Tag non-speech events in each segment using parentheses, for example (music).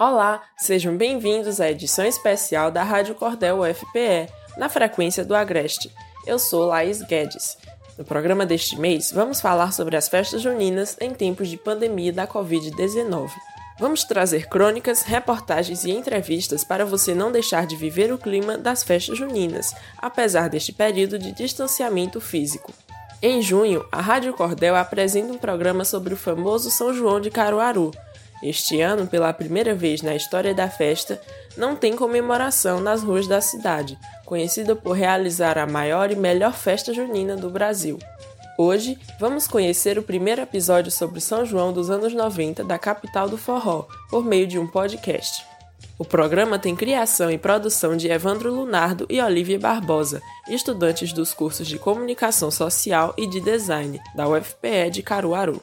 Olá, sejam bem-vindos à edição especial da Rádio Cordel UFPE, na frequência do Agreste. Eu sou Laís Guedes. No programa deste mês, vamos falar sobre as festas juninas em tempos de pandemia da Covid-19. Vamos trazer crônicas, reportagens e entrevistas para você não deixar de viver o clima das festas juninas, apesar deste período de distanciamento físico. Em junho, a Rádio Cordel apresenta um programa sobre o famoso São João de Caruaru, este ano, pela primeira vez na história da festa, não tem comemoração nas ruas da cidade, conhecida por realizar a maior e melhor festa junina do Brasil. Hoje, vamos conhecer o primeiro episódio sobre São João dos anos 90 da capital do forró, por meio de um podcast. O programa tem criação e produção de Evandro Lunardo e Olivia Barbosa, estudantes dos cursos de Comunicação Social e de Design da UFPE de Caruaru.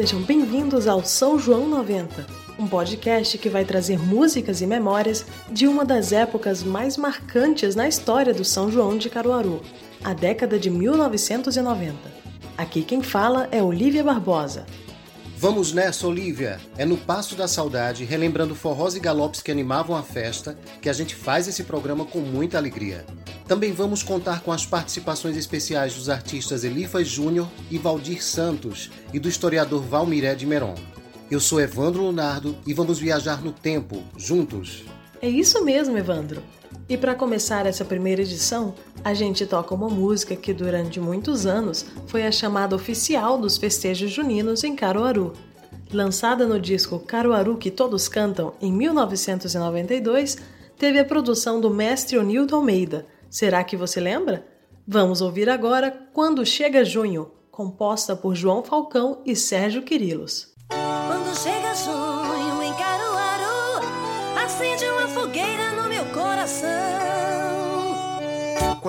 Sejam bem-vindos ao São João 90, um podcast que vai trazer músicas e memórias de uma das épocas mais marcantes na história do São João de Caruaru, a década de 1990. Aqui quem fala é Olivia Barbosa. Vamos nessa, Olivia! É no Passo da Saudade, relembrando forrós e galopes que animavam a festa, que a gente faz esse programa com muita alegria. Também vamos contar com as participações especiais dos artistas Elifas Júnior e Valdir Santos e do historiador Valmiré de Meron. Eu sou Evandro Lunardo e vamos viajar no tempo, juntos. É isso mesmo, Evandro. E para começar essa primeira edição, a gente toca uma música que durante muitos anos foi a chamada oficial dos festejos juninos em Caruaru. Lançada no disco Caruaru que Todos Cantam em 1992, teve a produção do mestre Onildo Almeida, Será que você lembra? Vamos ouvir agora Quando Chega Junho, composta por João Falcão e Sérgio Quirilos. Quando chega junho em Caruaru, acende uma fogueira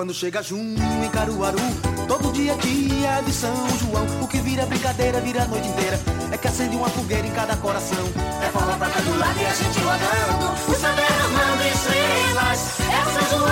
Quando chega junho em Caruaru, todo dia é dia de São João. O que vira brincadeira, vira a noite inteira. É que acende uma fogueira em cada coração. É forró pra todo lado e a gente rodando, o céu derramando estrelas. É São João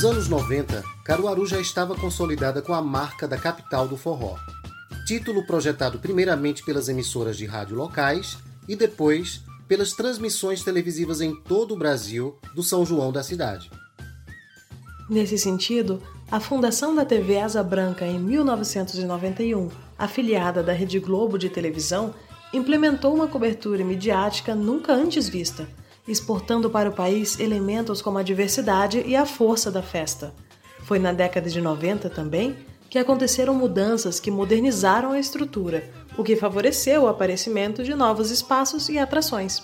Nos anos 90, Caruaru já estava consolidada com a marca da capital do forró. Título projetado primeiramente pelas emissoras de rádio locais e depois pelas transmissões televisivas em todo o Brasil do São João da cidade. Nesse sentido, a fundação da TV Asa Branca em 1991, afiliada da Rede Globo de televisão, implementou uma cobertura midiática nunca antes vista exportando para o país elementos como a diversidade e a força da festa. Foi na década de 90 também que aconteceram mudanças que modernizaram a estrutura, o que favoreceu o aparecimento de novos espaços e atrações.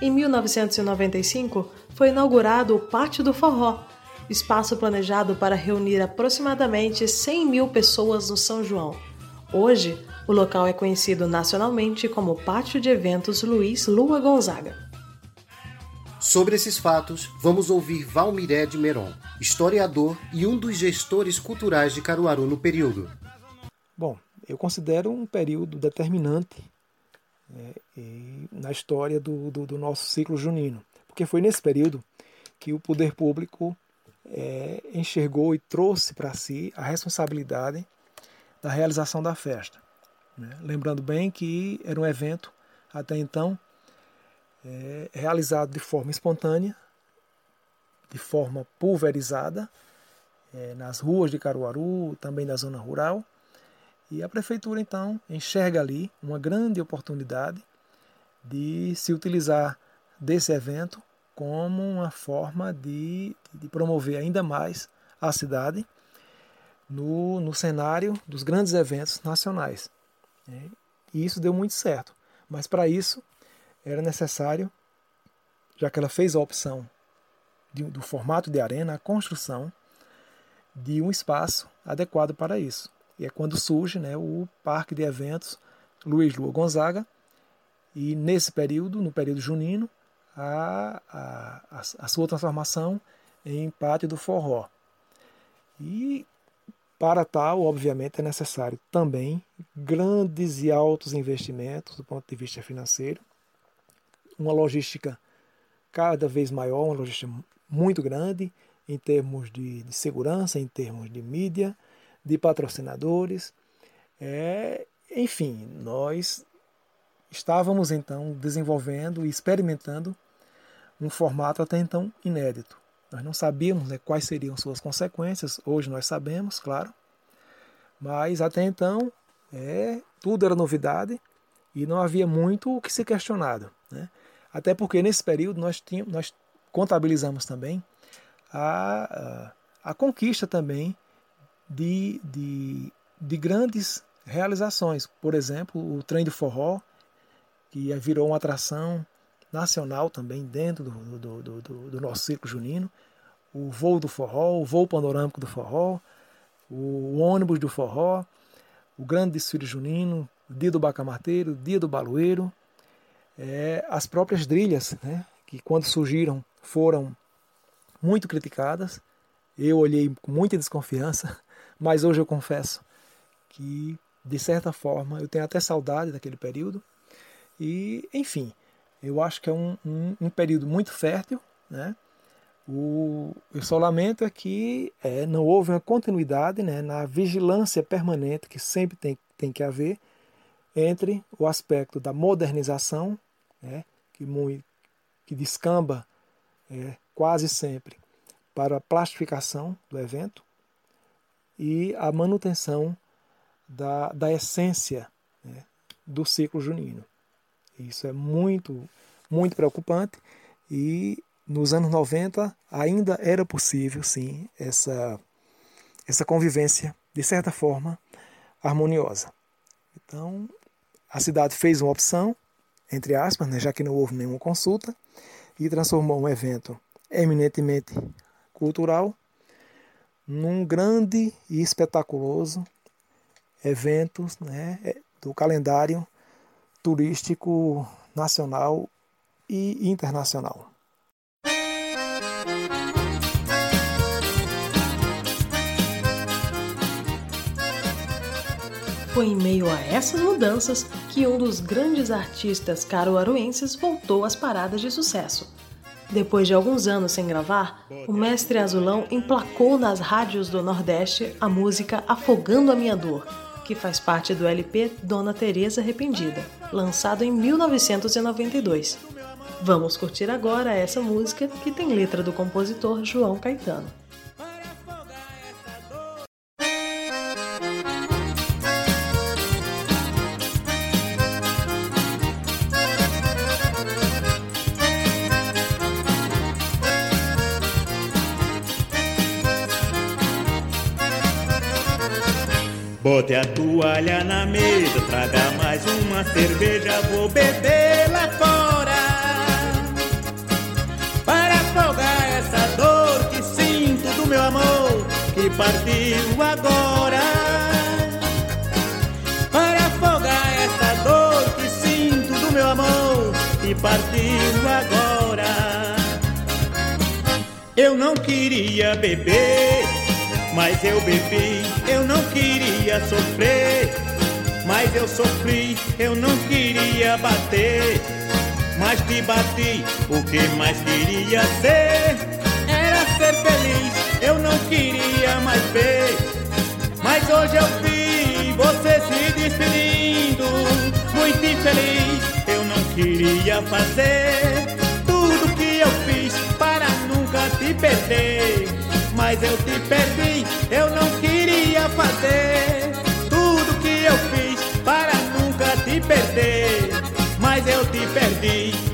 Em 1995, foi inaugurado o Pátio do Forró, espaço planejado para reunir aproximadamente 100 mil pessoas no São João. Hoje, o local é conhecido nacionalmente como Pátio de Eventos Luiz Lua Gonzaga. Sobre esses fatos, vamos ouvir Valmiré de Meron, historiador e um dos gestores culturais de Caruaru no período. Bom, eu considero um período determinante né, na história do, do, do, nosso ciclo junino, porque foi nesse período que o poder público é, enxergou e trouxe para si a responsabilidade da realização da festa. Né? Lembrando bem que era um evento, até então, é, realizado de forma espontânea, de forma pulverizada, é, nas ruas de Caruaru, também na zona rural. E a prefeitura, então, enxerga ali uma grande oportunidade de se utilizar desse evento como uma forma de, de promover ainda mais a cidade no, no cenário dos grandes eventos nacionais. Né? E isso deu muito certo. Mas para isso era necessário, já que ela fez a opção de, do formato de arena, a construção de um espaço adequado para isso. E é quando surge né, o Parque de Eventos Luiz Lua Gonzaga, e nesse período, no período junino, a, a, a sua transformação em pátio do forró. E para tal, obviamente, é necessário também grandes e altos investimentos do ponto de vista financeiro, uma logística cada vez maior, uma logística muito grande em termos de, de segurança, em termos de mídia, de patrocinadores. É, enfim, nós estávamos então desenvolvendo e experimentando um formato até então inédito. Nós não sabíamos né, quais seriam suas consequências, hoje nós sabemos, claro, mas até então é, tudo era novidade e não havia muito o que ser questionado. Né? Até porque nesse período nós, tínhamos, nós contabilizamos também a, a, conquista também de, de, de grandes realizações. Por exemplo, o trem de forró, que virou uma atração nacional também dentro do, do, do, do, do nosso circo junino. O voo do forró, o voo panorâmico do forró, o ônibus do forró, o grande desfile junino, o dia do bacamarteiro, o dia do baloeiro, é, as próprias trilhas, né, que quando surgiram foram muito criticadas. Eu olhei com muita desconfiança, (laughs) mas hoje eu confesso que, de certa forma, eu tenho até saudade daquele período. E, enfim, eu acho que é um, um, um período muito fértil. Né? O, eu só lamento é que é, não houve uma continuidade né, na vigilância permanente que sempre tem, tem que haver entre o aspecto da modernização, né, que, muito, que descamba é, quase sempre para a plastificação do evento e a manutenção da, da essência né, do ciclo junino. Isso é muito, muito preocupante e nos anos 90 ainda era possível, sim, essa, essa convivência, de certa forma, harmoniosa. Então, a cidade fez uma opção, entre aspas, né, já que não houve nenhuma consulta, e transformou um evento eminentemente cultural num grande e espetaculoso evento né, do calendário turístico nacional e internacional. Foi em meio a essas mudanças que um dos grandes artistas caruaruenses voltou às paradas de sucesso. Depois de alguns anos sem gravar, o mestre Azulão emplacou nas rádios do Nordeste a música Afogando a Minha Dor, que faz parte do LP Dona Teresa Arrependida, lançado em 1992. Vamos curtir agora essa música que tem letra do compositor João Caetano. Bote a toalha na mesa, traga mais uma cerveja, vou beber lá fora. Para afogar essa dor que sinto do meu amor, que partiu agora. Para afogar essa dor que sinto do meu amor, que partiu agora. Eu não queria beber mas eu bebi, eu não queria sofrer. Mas eu sofri, eu não queria bater. Mas te bati, o que mais queria ser era ser feliz eu não queria mais ver. Mas hoje eu vi você se despedindo, muito infeliz. Eu não queria fazer tudo que eu fiz para nunca te perder. Mas eu te perdi, eu não queria fazer tudo que eu fiz para nunca te perder. Mas eu te perdi.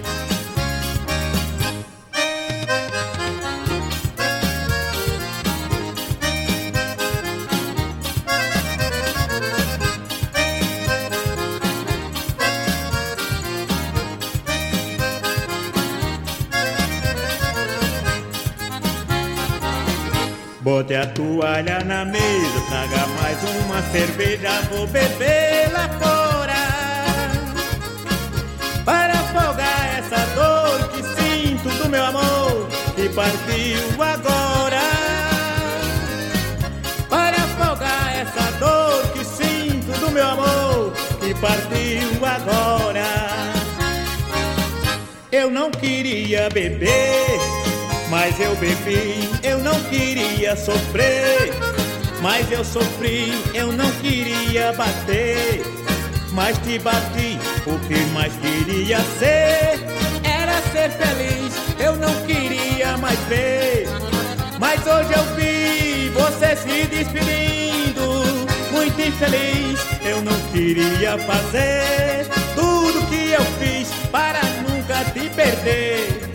Bote a toalha na mesa, traga mais uma cerveja, vou beber lá fora. Para afogar essa dor que sinto do meu amor que partiu agora. Para afogar essa dor que sinto do meu amor que partiu agora. Eu não queria beber mas eu bebi, eu não queria sofrer. Mas eu sofri, eu não queria bater. Mas te bati, o que mais queria ser era ser feliz, eu não queria mais ver. Mas hoje eu vi você se despedindo, muito infeliz. Eu não queria fazer tudo que eu fiz para nunca te perder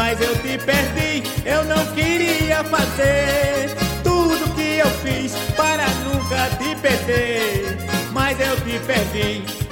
mas eu te perdi. Eu não queria fazer tudo que eu fiz para nunca te perder, mas eu te perdi.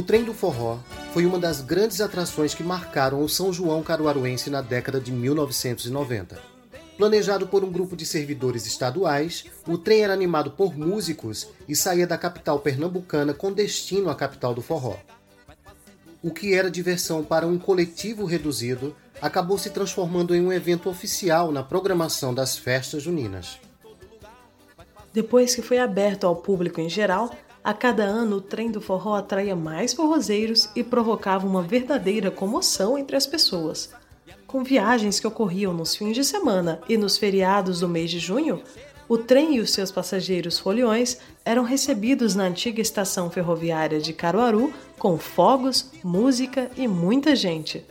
O trem do forró foi uma das grandes atrações que marcaram o São João caruaruense na década de 1990. Planejado por um grupo de servidores estaduais, o trem era animado por músicos e saía da capital pernambucana com destino à capital do forró. O que era diversão para um coletivo reduzido acabou se transformando em um evento oficial na programação das festas juninas. Depois que foi aberto ao público em geral, a cada ano, o trem do forró atraía mais forrozeiros e provocava uma verdadeira comoção entre as pessoas. Com viagens que ocorriam nos fins de semana e nos feriados do mês de junho, o trem e os seus passageiros foliões eram recebidos na antiga estação ferroviária de Caruaru com fogos, música e muita gente.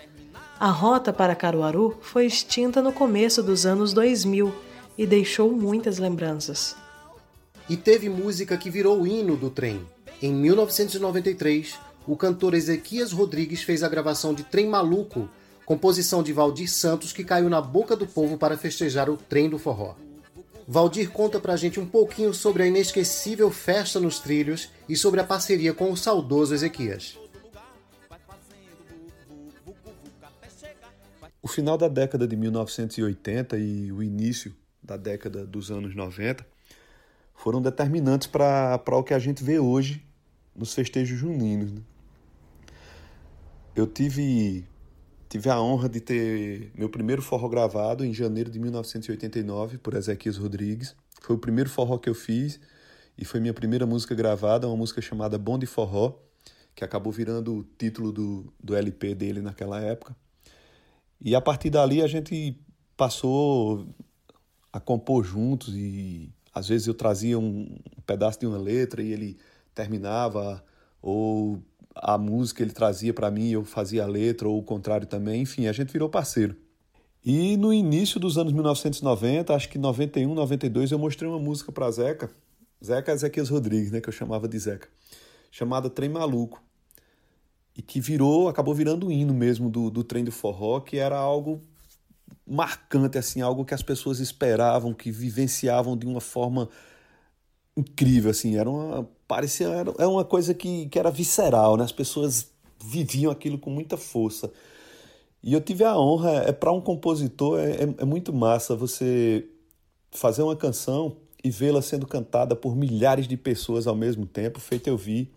A rota para Caruaru foi extinta no começo dos anos 2000 e deixou muitas lembranças. E teve música que virou o hino do trem. Em 1993, o cantor Ezequias Rodrigues fez a gravação de Trem Maluco, composição de Valdir Santos que caiu na boca do povo para festejar o trem do forró. Valdir conta pra gente um pouquinho sobre a inesquecível festa nos trilhos e sobre a parceria com o saudoso Ezequias. O final da década de 1980 e o início da década dos anos 90 foram determinantes para o que a gente vê hoje nos festejos juninos. Né? Eu tive, tive a honra de ter meu primeiro forró gravado em janeiro de 1989 por Ezequias Rodrigues. Foi o primeiro forró que eu fiz e foi minha primeira música gravada, uma música chamada Bom de Forró, que acabou virando o título do, do LP dele naquela época. E a partir dali a gente passou a compor juntos e às vezes eu trazia um pedaço de uma letra e ele terminava, ou a música ele trazia para mim e eu fazia a letra, ou o contrário também. Enfim, a gente virou parceiro. E no início dos anos 1990, acho que 91, 92, eu mostrei uma música para Zeca, Zeca Ezequias Rodrigues, né, que eu chamava de Zeca, chamada Trem Maluco. E que virou, acabou virando o hino mesmo do, do trem do forró, que era algo marcante, assim, algo que as pessoas esperavam, que vivenciavam de uma forma incrível, assim, era uma parecia era, uma coisa que, que era visceral, né? As pessoas viviam aquilo com muita força. E eu tive a honra, é para um compositor, é, é, é muito massa você fazer uma canção e vê-la sendo cantada por milhares de pessoas ao mesmo tempo, feito eu vi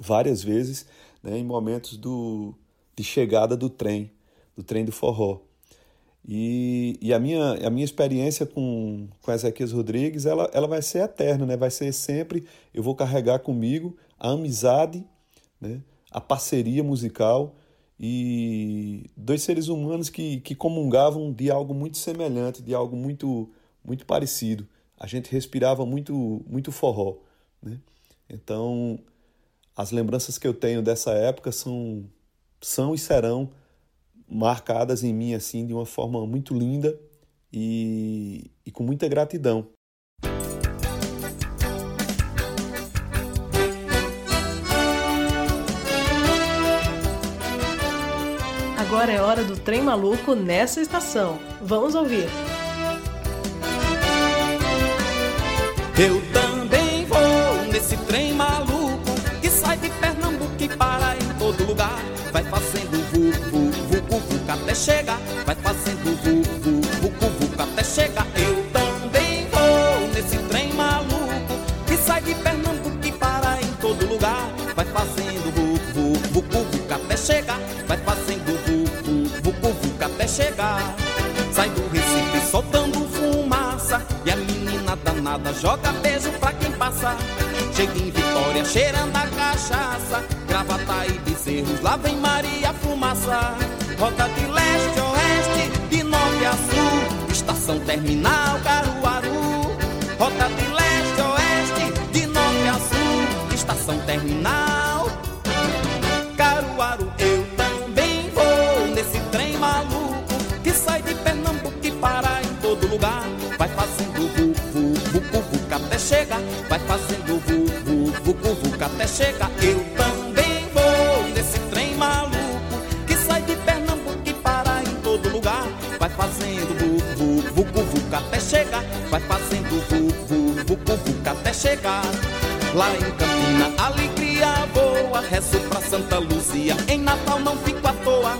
várias vezes né, em momentos do, de chegada do trem, do trem do forró. E, e a, minha, a minha experiência com, com Ezequias Rodrigues, ela, ela vai ser eterna, né? vai ser sempre, eu vou carregar comigo a amizade, né? a parceria musical e dois seres humanos que, que comungavam de algo muito semelhante, de algo muito, muito parecido. A gente respirava muito, muito forró. Né? Então, as lembranças que eu tenho dessa época são, são e serão marcadas em mim assim de uma forma muito linda e, e com muita gratidão. Agora é hora do trem maluco nessa estação. Vamos ouvir. Eu também vou nesse trem maluco que sai de Pernambuco e para em todo lugar. Vai fazendo vucu, vucu até chegar. Vai fazendo vu, vu, vucu, vucu até chegar. Eu também vou nesse trem maluco que sai de Pernambuco e para em todo lugar. Vai fazendo vu, vu, vucu, vucu até chegar. Vai fazendo vu, vu, vucu, vucu até chegar. Sai do Recife soltando fumaça e a menina danada joga beijo pra quem passa. Chega em Vitória cheirando a cachaça, gravata e bezerros, lá vem Maria Fumaça. Rota de leste a oeste, de norte a sul, estação terminal Caruaru. Rota de leste a oeste, de norte a sul, estação terminal Caruaru. Eu também vou nesse trem maluco que sai de Pernambuco e para em todo lugar. Vai fazendo vu, vu, vucu, vucu até chegar. Vai fazendo vu, vu, vucu, vucu até chegar. Eu Lá em Campina, alegria boa. Rezo pra Santa Luzia. Em Natal não fico à toa.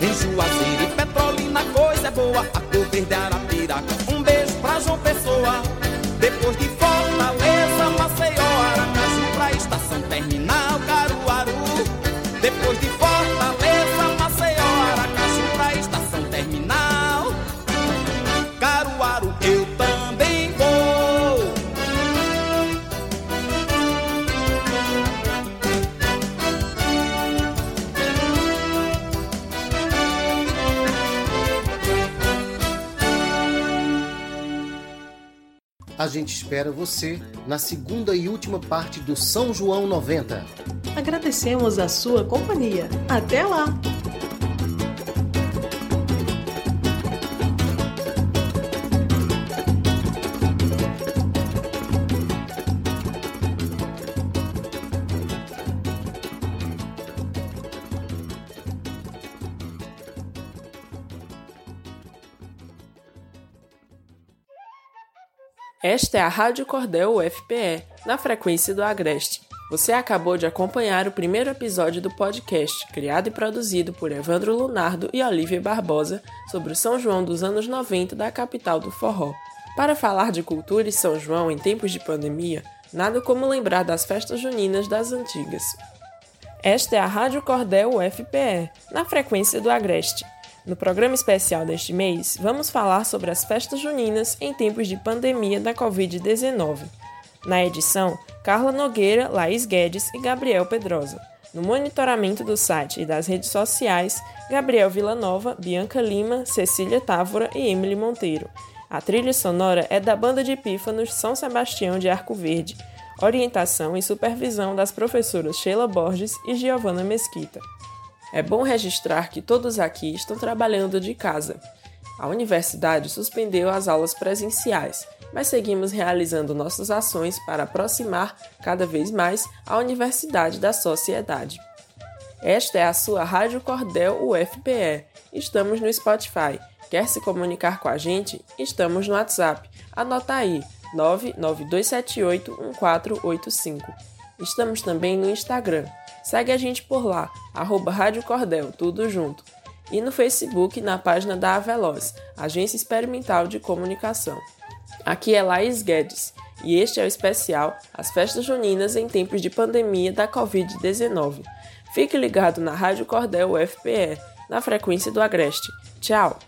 Em Juazeiro e Petrolina, coisa é boa. A cor verde Arapiraca. Um beijo pra João Pessoa. Depois de Fortaleza, Maceió, Aracaju pra estação terminal gente espera você na segunda e última parte do São João 90. Agradecemos a sua companhia. Até lá! Esta é a Rádio Cordel UFPE, na frequência do Agreste. Você acabou de acompanhar o primeiro episódio do podcast, criado e produzido por Evandro Lunardo e Olivia Barbosa, sobre o São João dos anos 90 da capital do forró. Para falar de cultura e São João em tempos de pandemia, nada como lembrar das festas juninas das antigas. Esta é a Rádio Cordel UFPE, na frequência do Agreste. No programa especial deste mês, vamos falar sobre as festas juninas em tempos de pandemia da Covid-19. Na edição, Carla Nogueira, Laís Guedes e Gabriel Pedrosa. No monitoramento do site e das redes sociais, Gabriel Villanova, Bianca Lima, Cecília Távora e Emily Monteiro. A trilha sonora é da Banda de Pífanos São Sebastião de Arco Verde. Orientação e supervisão das professoras Sheila Borges e Giovana Mesquita. É bom registrar que todos aqui estão trabalhando de casa. A universidade suspendeu as aulas presenciais, mas seguimos realizando nossas ações para aproximar cada vez mais a universidade da sociedade. Esta é a sua Rádio Cordel UFPE. Estamos no Spotify. Quer se comunicar com a gente? Estamos no WhatsApp. Anota aí: 992781485. Estamos também no Instagram. Segue a gente por lá, arroba Rádio Cordel, tudo junto. e no Facebook na página da Aveloz, Agência Experimental de Comunicação. Aqui é Laís Guedes e este é o especial As Festas Juninas em Tempos de Pandemia da Covid-19. Fique ligado na Rádio Cordel UFPE, na frequência do Agreste. Tchau!